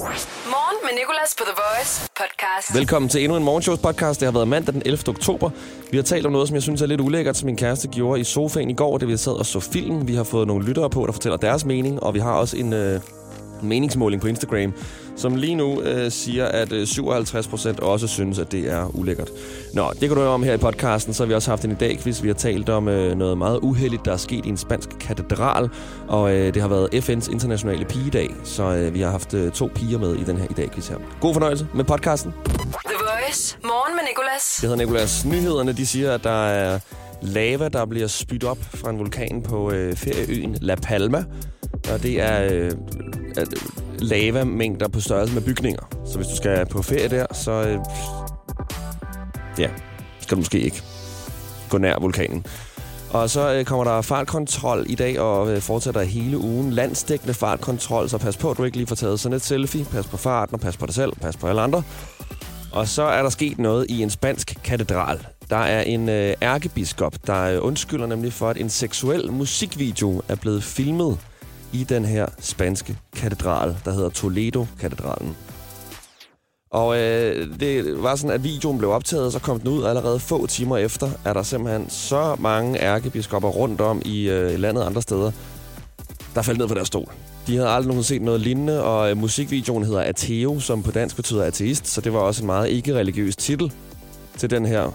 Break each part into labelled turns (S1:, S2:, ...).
S1: Morgen med Nicolas på The Voice podcast.
S2: Velkommen til endnu en morgenshows podcast. Det har været mandag den 11. oktober. Vi har talt om noget, som jeg synes er lidt ulækkert, som min kæreste gjorde i sofaen i går, da vi sad og så film. Vi har fået nogle lyttere på, der fortæller deres mening, og vi har også en øh, meningsmåling på Instagram, som lige nu øh, siger, at øh, 57 procent også synes, at det er ulækkert. Nå, det kan du høre om her i podcasten. Så har vi også haft en i dag quiz. Vi har talt om øh, noget meget uheldigt, der er sket i en spansk katedral, og øh, det har været FN's internationale pigedag, så øh, vi har haft øh, to piger med i den her i dag quiz her. God fornøjelse med podcasten.
S1: The Voice. Morgen med Nicolas.
S2: Jeg hedder Nikolas. Nyhederne de siger, at der er lava, der bliver spydt op fra en vulkan på øh, ferieøen La Palma. Og det er øh, at, lavamængder på størrelse med bygninger. Så hvis du skal på ferie der, så øh, ja, skal du måske ikke gå nær vulkanen. Og så øh, kommer der fartkontrol i dag, og øh, fortsætter hele ugen. Landsdækkende fartkontrol, så pas på, at du ikke lige får taget sådan et selfie. Pas på farten, og pas på dig selv, pas på alle andre. Og så er der sket noget i en spansk katedral. Der er en øh, ærkebiskop, der øh, undskylder nemlig for, at en seksuel musikvideo er blevet filmet i den her spanske katedral, der hedder Toledo-katedralen. Og øh, det var sådan, at videoen blev optaget, og så kom den ud allerede få timer efter, er der simpelthen så mange ærkebiskopper rundt om i øh, landet andre steder, der faldt ned på deres stol. De havde aldrig nogensinde set noget lignende, og øh, musikvideoen hedder Ateo, som på dansk betyder ateist, så det var også en meget ikke-religiøs titel til den her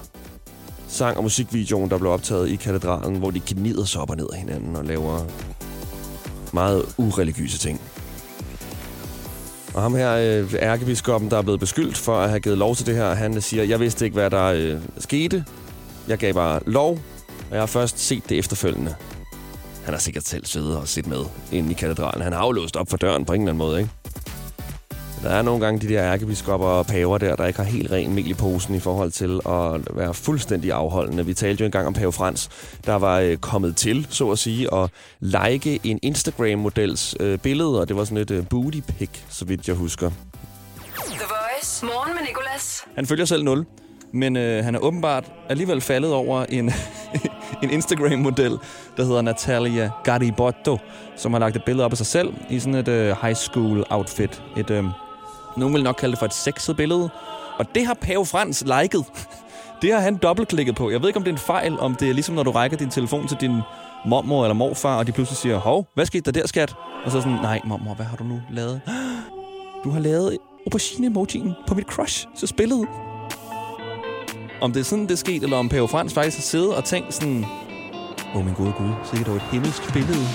S2: sang- og musikvideoen, der blev optaget i katedralen, hvor de gnider sig op og ned af hinanden og laver meget ureligiøse ting. Og ham her, øh, ærkebiskoppen, der er blevet beskyldt for at have givet lov til det her, han øh, siger, jeg vidste ikke, hvad der øh, skete. Jeg gav bare lov, og jeg har først set det efterfølgende. Han har sikkert selv siddet og set med inde i katedralen. Han har aflåst op for døren på en eller anden måde, ikke? Der er nogle gange de der ærkebiskopper og paver der, der ikke har helt ren mel i posen i forhold til at være fuldstændig afholdende. Vi talte jo engang om pave Frans, der var øh, kommet til, så at sige, at like en Instagram-models øh, billede, og det var sådan et øh, booty pic, så vidt jeg husker.
S1: The Voice. Morgen med Nicolas.
S3: Han følger selv 0, men øh, han er åbenbart alligevel faldet over en, en Instagram-model, der hedder Natalia Garibotto, som har lagt et billede op af sig selv i sådan et øh, high school outfit. Et, øh, nogen vil nok kalde det for et sexet billede. Og det har Pave Frans liket. Det har han dobbeltklikket på. Jeg ved ikke, om det er en fejl, om det er ligesom, når du rækker din telefon til din mormor eller morfar, og de pludselig siger, hov, hvad skete der der, skat? Og så sådan, nej, mormor, hvad har du nu lavet? Du har lavet aubergine-emojien på mit crush, så spillet. Om det er sådan, det er sket, eller om Pave Frans faktisk har siddet og tænkt sådan, åh oh, min gode gud, så er dog et himmelsk billede.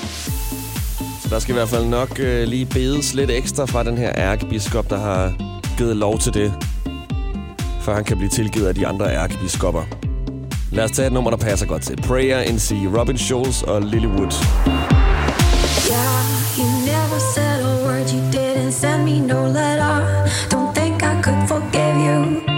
S2: Der skal i hvert fald nok øh, lige bedes lidt ekstra fra den her ærkebiskop, der har givet lov til det, for han kan blive tilgivet af de andre ærkebiskopper. Lad os tage et nummer, der passer godt til. Prayer NC, Robin Scholes og
S4: Lily Wood. Yeah, you never said a word, you didn't send me no letter. Don't think I could forgive you.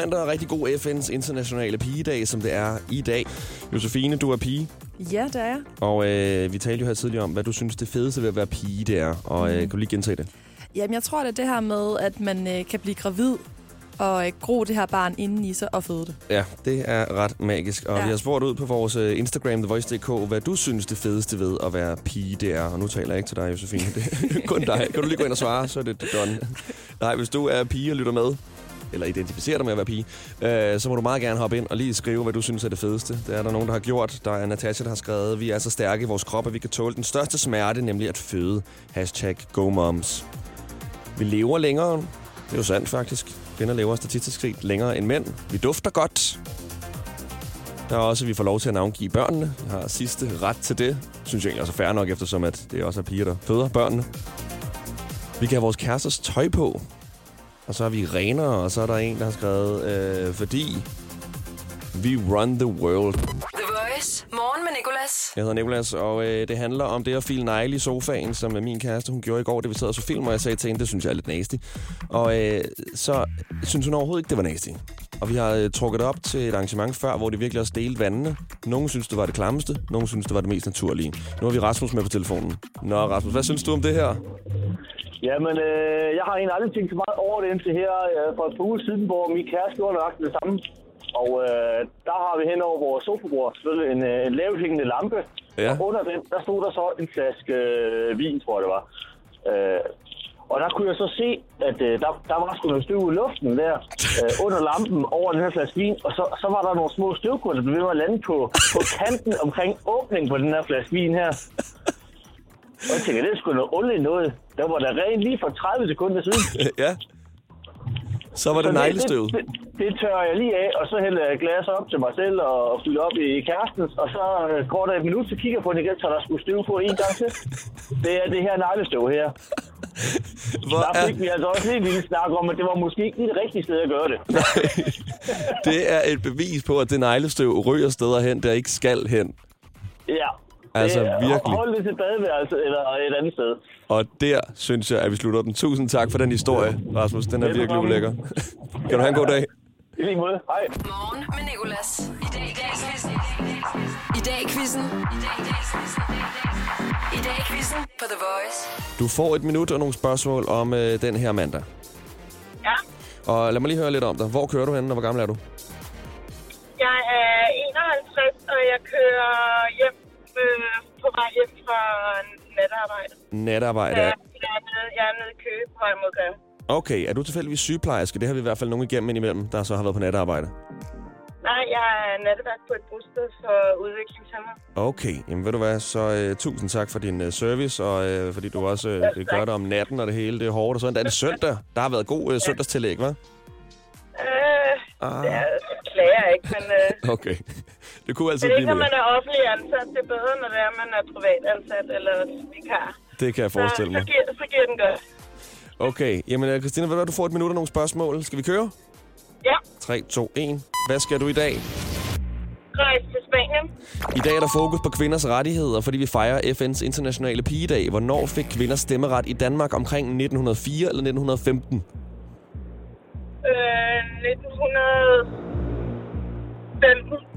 S2: Mandag og rigtig god FN's internationale pigedag, som det er i dag. Josefine, du er pige,
S5: Ja, det er jeg.
S2: og øh, vi talte jo her tidligere om, hvad du synes det fedeste ved at være pige, det er. Og øh, kan du lige gentage det?
S5: Jamen, jeg tror, det er det her med, at man øh, kan blive gravid og øh, gro det her barn inden i sig og føde det.
S2: Ja, det er ret magisk. Og ja.
S5: Ja.
S2: vi har spurgt ud på vores øh, Instagram, TheVoice.dk, hvad du synes det fedeste ved at være pige, det er. Og nu taler jeg ikke til dig, Josefine. Det er kun dig. Kan du lige gå ind og svare, så er det done. Nej, hvis du er pige og lytter med, eller identificerer dig med at være pige, øh, så må du meget gerne hoppe ind og lige skrive, hvad du synes er det fedeste. Det er der nogen, der har gjort. Der er Natasha, der har skrevet, vi er så stærke i vores krop, at vi kan tåle den største smerte, nemlig at føde. Hashtag GoMoms. Vi lever længere. Det er jo sandt, faktisk. Kvinder lever statistisk set længere end mænd. Vi dufter godt. Der er også, at vi får lov til at navngive børnene. Jeg har sidste ret til det. Synes jeg egentlig også er fair nok, eftersom at det også er piger, der føder børnene. Vi kan have vores kæresters tøj på. Og så er vi renere, og så er der en, der har skrevet, øh, fordi vi run the world.
S1: The Voice. Morgen med Nicolas.
S2: Jeg hedder Nicolas, og øh, det handler om det at file negle i sofaen, som min kæreste hun gjorde i går, det vi sad og så film, og jeg sagde til hende, det synes jeg er lidt nasty. Og øh, så synes hun overhovedet ikke, det var nasty. Og vi har øh, trukket det op til et arrangement før, hvor det virkelig også delte vandene. Nogle synes, det var det klammeste, nogle synes, det var det mest naturlige. Nu har vi Rasmus med på telefonen. Nå, Rasmus, hvad synes du om det her?
S6: Jamen, øh, jeg har egentlig aldrig tænkt så meget over det indtil her øh, for et par uger siden, hvor min kæreste gjorde nøjagtigt det samme. Og øh, der har vi hen over vores sofabord selvfølgelig en, øh, en lavthængende lampe.
S2: Ja.
S6: Og under den, der stod der så en flaske øh, vin, tror jeg det var. Øh, og der kunne jeg så se, at øh, der, der var sgu noget støv i luften der øh, under lampen over den her flaske vin. Og så, så var der nogle små støvkorn, der blev ved med at lande på, på kanten omkring åbningen på den her flaske vin her. Og jeg tænker, det er sgu noget underligt noget. Der var der rent lige for 30 sekunder siden.
S2: ja. Så var det neglestøv.
S6: Det, det, det tørrer jeg lige af, og så hælder jeg glas op til mig selv og, og fylder op i kærestens. Og så øh, går der et minut, så kigger jeg på den igen, så der skulle støv på en gang til. Det er det her neglestøv her.
S2: Hvor
S6: Der
S2: er,
S6: fik vi altså også lige en lille snak om, at det var måske ikke det rigtige sted at gøre det.
S2: det er et bevis på, at det neglestøv ryger steder hen, der ikke skal hen.
S6: Ja.
S2: Altså,
S6: Det er-
S2: virkelig.
S6: Hold det til badeværelse eller et andet sted.
S2: Og der synes jeg, at vi slutter den. Tusind tak for den historie, Rasmus. Den er virkelig ulækker. kan du have en god dag?
S6: I lige måde. Hej.
S1: Morgen med Nicolas. I dag i dag quizzen. I dag i quizzen. I dag i quizzen på The Voice.
S2: Du får et minut og nogle spørgsmål om øh, den her mandag.
S7: Ja,
S2: Og lad mig lige høre lidt om dig. Hvor kører du hen, og hvor gammel er du?
S7: jeg er 51, og jeg kører hjem øh, på vej hjem fra natarbejde.
S2: Natarbejde. Ja.
S7: jeg, er nede, jeg er nede i Køge på vej mod Greve.
S2: Okay, er du tilfældigvis sygeplejerske? Det har vi i hvert fald nogen igennem indimellem, der så har været på natarbejde.
S7: Nej, jeg er nattevært på et bosted for udviklingshemmede.
S2: Okay, jamen ved du hvad, så uh, tusind tak for din uh, service, og uh, fordi du også uh,
S7: tak.
S2: gør det om natten, og det hele det er hårdt. Og sådan er det søndag. Der har været god uh, søndagstillæg, hva'?
S7: Øh,
S2: Ah,
S7: det er, jeg klager ikke, men øh,
S2: okay. Det kunne altid
S7: det er
S2: blive mere.
S7: man er offentlig ansat. Det er bedre, når det er, man er privat ansat eller vikar.
S2: Det kan jeg
S7: Så,
S2: forestille
S7: så,
S2: mig.
S7: giver, så giver den godt.
S2: Okay, jamen øh, Christina, hvad, du får et minut og nogle spørgsmål. Skal vi køre?
S7: Ja,
S2: 3, 2, 1. Hvad skal du i dag?
S7: rejse til Spanien.
S2: I dag er der fokus på kvinders rettigheder, fordi vi fejrer FN's internationale pigedag. Hvornår fik kvinder stemmeret i Danmark omkring 1904 eller 1915?
S7: Øh, 1915.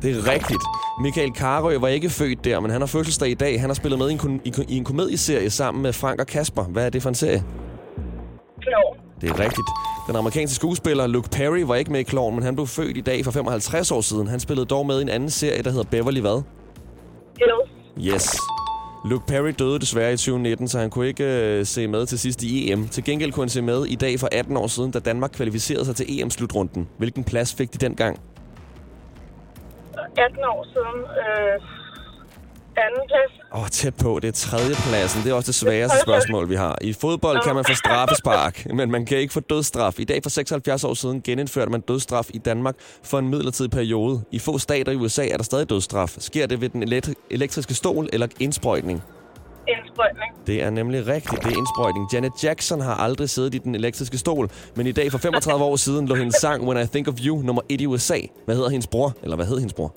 S2: Det er rigtigt. Michael Karø var ikke født der, men han har fødselsdag i dag. Han har spillet med i en, i, i en komedieserie sammen med Frank og Kasper. Hvad er det for en serie?
S7: Klovn.
S2: Det er rigtigt. Den amerikanske skuespiller Luke Perry var ikke med i Klovn, men han blev født i dag for 55 år siden. Han spillede dog med i en anden serie, der hedder Beverly hvad?
S7: Hills.
S2: Yes. Luke Perry døde desværre i 2019, så han kunne ikke øh, se med til sidst i EM. Til gengæld kunne han se med i dag for 18 år siden, da Danmark kvalificerede sig til EM-slutrunden. Hvilken plads fik de dengang?
S7: 18 år siden. Øh, anden plads.
S2: Åh, oh, tæt på. Det er tredjepladsen. Det er også det sværeste spørgsmål, vi har. I fodbold kan man få straffespark, men man kan ikke få dødsstraf. I dag for 76 år siden genindførte man dødsstraf i Danmark for en midlertidig periode. I få stater i USA er der stadig dødsstraf. Sker det ved den elektri- elektriske stol eller indsprøjtning?
S7: Indsprøjtning.
S2: Det er nemlig rigtigt. Det er indsprøjtning. Janet Jackson har aldrig siddet i den elektriske stol, men i dag for 35 år siden lå hendes sang When I Think of You nummer 1 i USA. Hvad hedder hendes bror? Eller hvad hed hendes bror?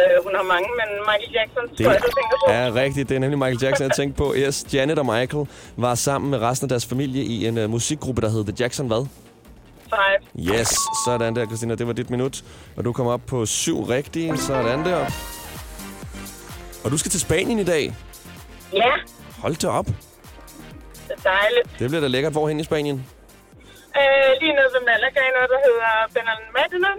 S7: Øh, hun har mange, men Michael Jackson,
S2: Det
S7: tror jeg, du tænker på.
S2: er rigtigt. Det er nemlig Michael Jackson, jeg tænkte på. Yes, Janet og Michael var sammen med resten af deres familie i en uh, musikgruppe, der hed The Jackson hvad?
S7: Five.
S2: Yes, sådan der, Christina. Det var dit minut. Og du kom op på syv rigtige. Sådan der. Og du skal til Spanien i dag.
S7: Ja,
S2: Hold det op.
S7: det er dejligt.
S2: Det bliver da lækkert. Hvorhen i Spanien?
S7: Øh, lige nede ved Malaga, noget, der hedder Benalmádena.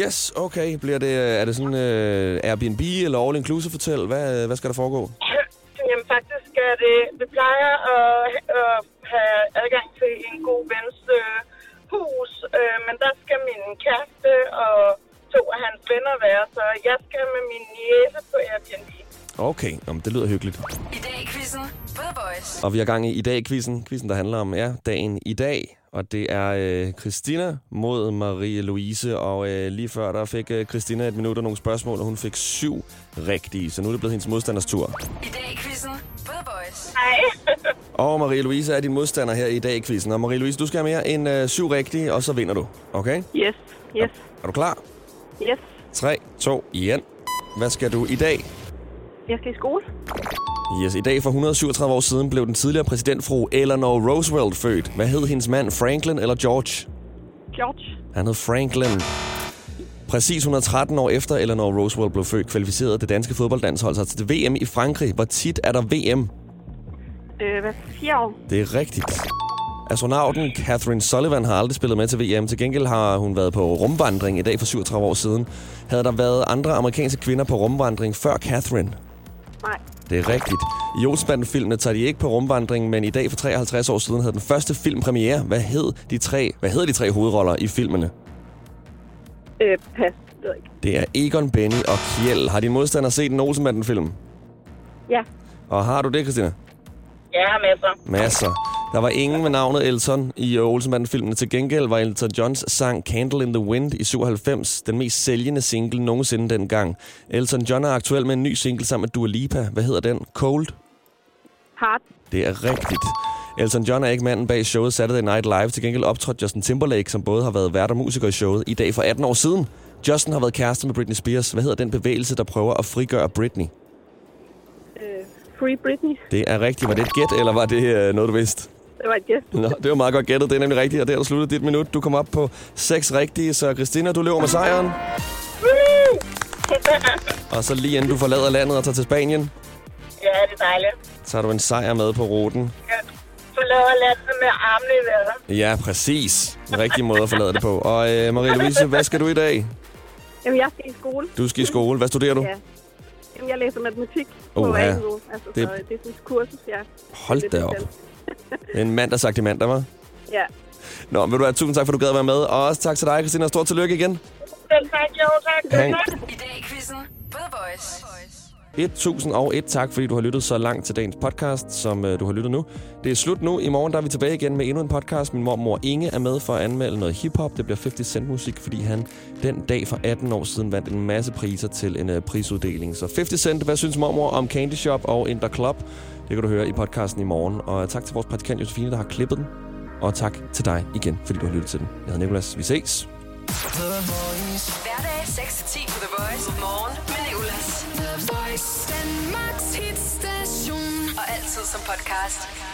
S2: Yes, okay. Bliver det, er det sådan uh, Airbnb eller All Inclusive Hotel? Hvad, hvad skal der foregå?
S7: Jamen faktisk er det, vi plejer at, at have adgang til en god vens øh, hus, øh, men der skal min kæreste og to af hans venner være, så jeg skal med min niece på Airbnb.
S2: Okay, Jamen, det lyder hyggeligt.
S1: I dag i quizzen på The Voice.
S2: Og vi har gang i i dag quizzen. Quizzen, der handler om ja, dagen i dag. Og det er øh, Christina mod Marie-Louise. Og øh, lige før der fik øh, Christina et minut og nogle spørgsmål, og hun fik syv rigtige. Så nu er det blevet hendes modstanders tur.
S1: I dag i quizzen på The Voice.
S7: Hej.
S2: Og Marie-Louise er din modstander her i dag i quizzen. Og Marie-Louise, du skal have mere end øh, syv rigtige, og så vinder du. Okay?
S7: Yes, yes,
S2: Er du klar?
S7: yes.
S2: 3, 2, 1. Hvad skal du i dag?
S7: Jeg skal i skole.
S2: Yes, i dag for 137 år siden blev den tidligere præsidentfru Eleanor Roosevelt født. Hvad hed hendes mand, Franklin eller George?
S7: George.
S2: Han hed Franklin. Præcis 113 år efter Eleanor Roosevelt blev født, kvalificerede det danske fodboldlandshold sig til VM i Frankrig. Hvor tit er der VM?
S7: Øh, hvad? Fire år.
S2: Det er rigtigt. Astronauten Catherine Sullivan har aldrig spillet med til VM. Til gengæld har hun været på rumvandring i dag for 37 år siden. Havde der været andre amerikanske kvinder på rumvandring før Catherine?
S7: Nej.
S2: Det er rigtigt. I Olsenbanden-filmene tager de ikke på rumvandring, men i dag for 53 år siden havde den første film premiere. Hvad hed de tre, hvad hed de tre hovedroller i filmene?
S7: Øh, pas. Det ved jeg ikke.
S2: Det er Egon, Benny og Kjell. Har din modstander set en Olsenbanden-film?
S7: Ja.
S2: Og har du det, Christina?
S7: Ja, masser.
S2: Masser. Der var ingen med navnet Elton i Olsenbanden-filmene. Til gengæld var Elton Johns sang Candle in the Wind i 97 den mest sælgende single nogensinde dengang. Elton John er aktuel med en ny single sammen med Dua Lipa. Hvad hedder den? Cold?
S7: Hard.
S2: Det er rigtigt. Elton John er ikke manden bag showet Saturday Night Live. Til gengæld optrådte Justin Timberlake, som både har været vært og musiker i showet, i dag for 18 år siden. Justin har været kæreste med Britney Spears. Hvad hedder den bevægelse, der prøver at frigøre Britney?
S7: Øh, Free Britney.
S2: Det er rigtigt. Var det et gæt, eller var det øh, noget, du vidste?
S7: Det var et gæst.
S2: Nå, det var meget godt gættet. Det er nemlig rigtigt, og der er du sluttet dit minut. Du kom op på seks rigtige, så Christina, du løber med sejren. Og så lige inden du forlader landet og tager til Spanien,
S7: ja, det er dejligt.
S2: så har du en sejr med på ruten.
S7: Jeg forlader landet med armene i vejret.
S2: Ja, præcis. Rigtig måde at forlade det på. Og øh, Marie-Louise, hvad skal du i dag?
S7: Jamen, jeg skal i skole.
S2: Du skal i skole. Hvad studerer du?
S7: Ja. Jamen, jeg læser matematik på
S2: Oha.
S7: Altså,
S2: Det-
S7: så det er sådan et kursus, ja.
S2: Hold da op. er en mand, der sagt i mandag, var.
S7: Ja.
S2: Nå, vil du have tusind tak, for at du gad at være med. Og også tak til dig, Christina. Stort tillykke igen.
S7: Selv tak, jo, tak.
S2: Hej.
S1: I dag i quizzen på The Voice.
S2: 1001 tak, fordi du har lyttet så langt til dagens podcast, som øh, du har lyttet nu. Det er slut nu. I morgen der er vi tilbage igen med endnu en podcast. Min mormor Inge er med for at anmelde noget hiphop. Det bliver 50 Cent musik, fordi han den dag for 18 år siden vandt en masse priser til en øh, prisuddeling. Så 50 Cent, hvad synes mormor om Candy Shop og Inter Club? Det kan du høre i podcasten i morgen. Og øh, tak til vores praktikant Josefine, der har klippet den. Og tak til dig igen, fordi du har lyttet til den. Jeg hedder Nicolas. Vi ses.
S1: Hverdag 6-10 på The Voice. Morgen
S4: Voice, Danmarks hitstation.
S1: Og altid som podcast.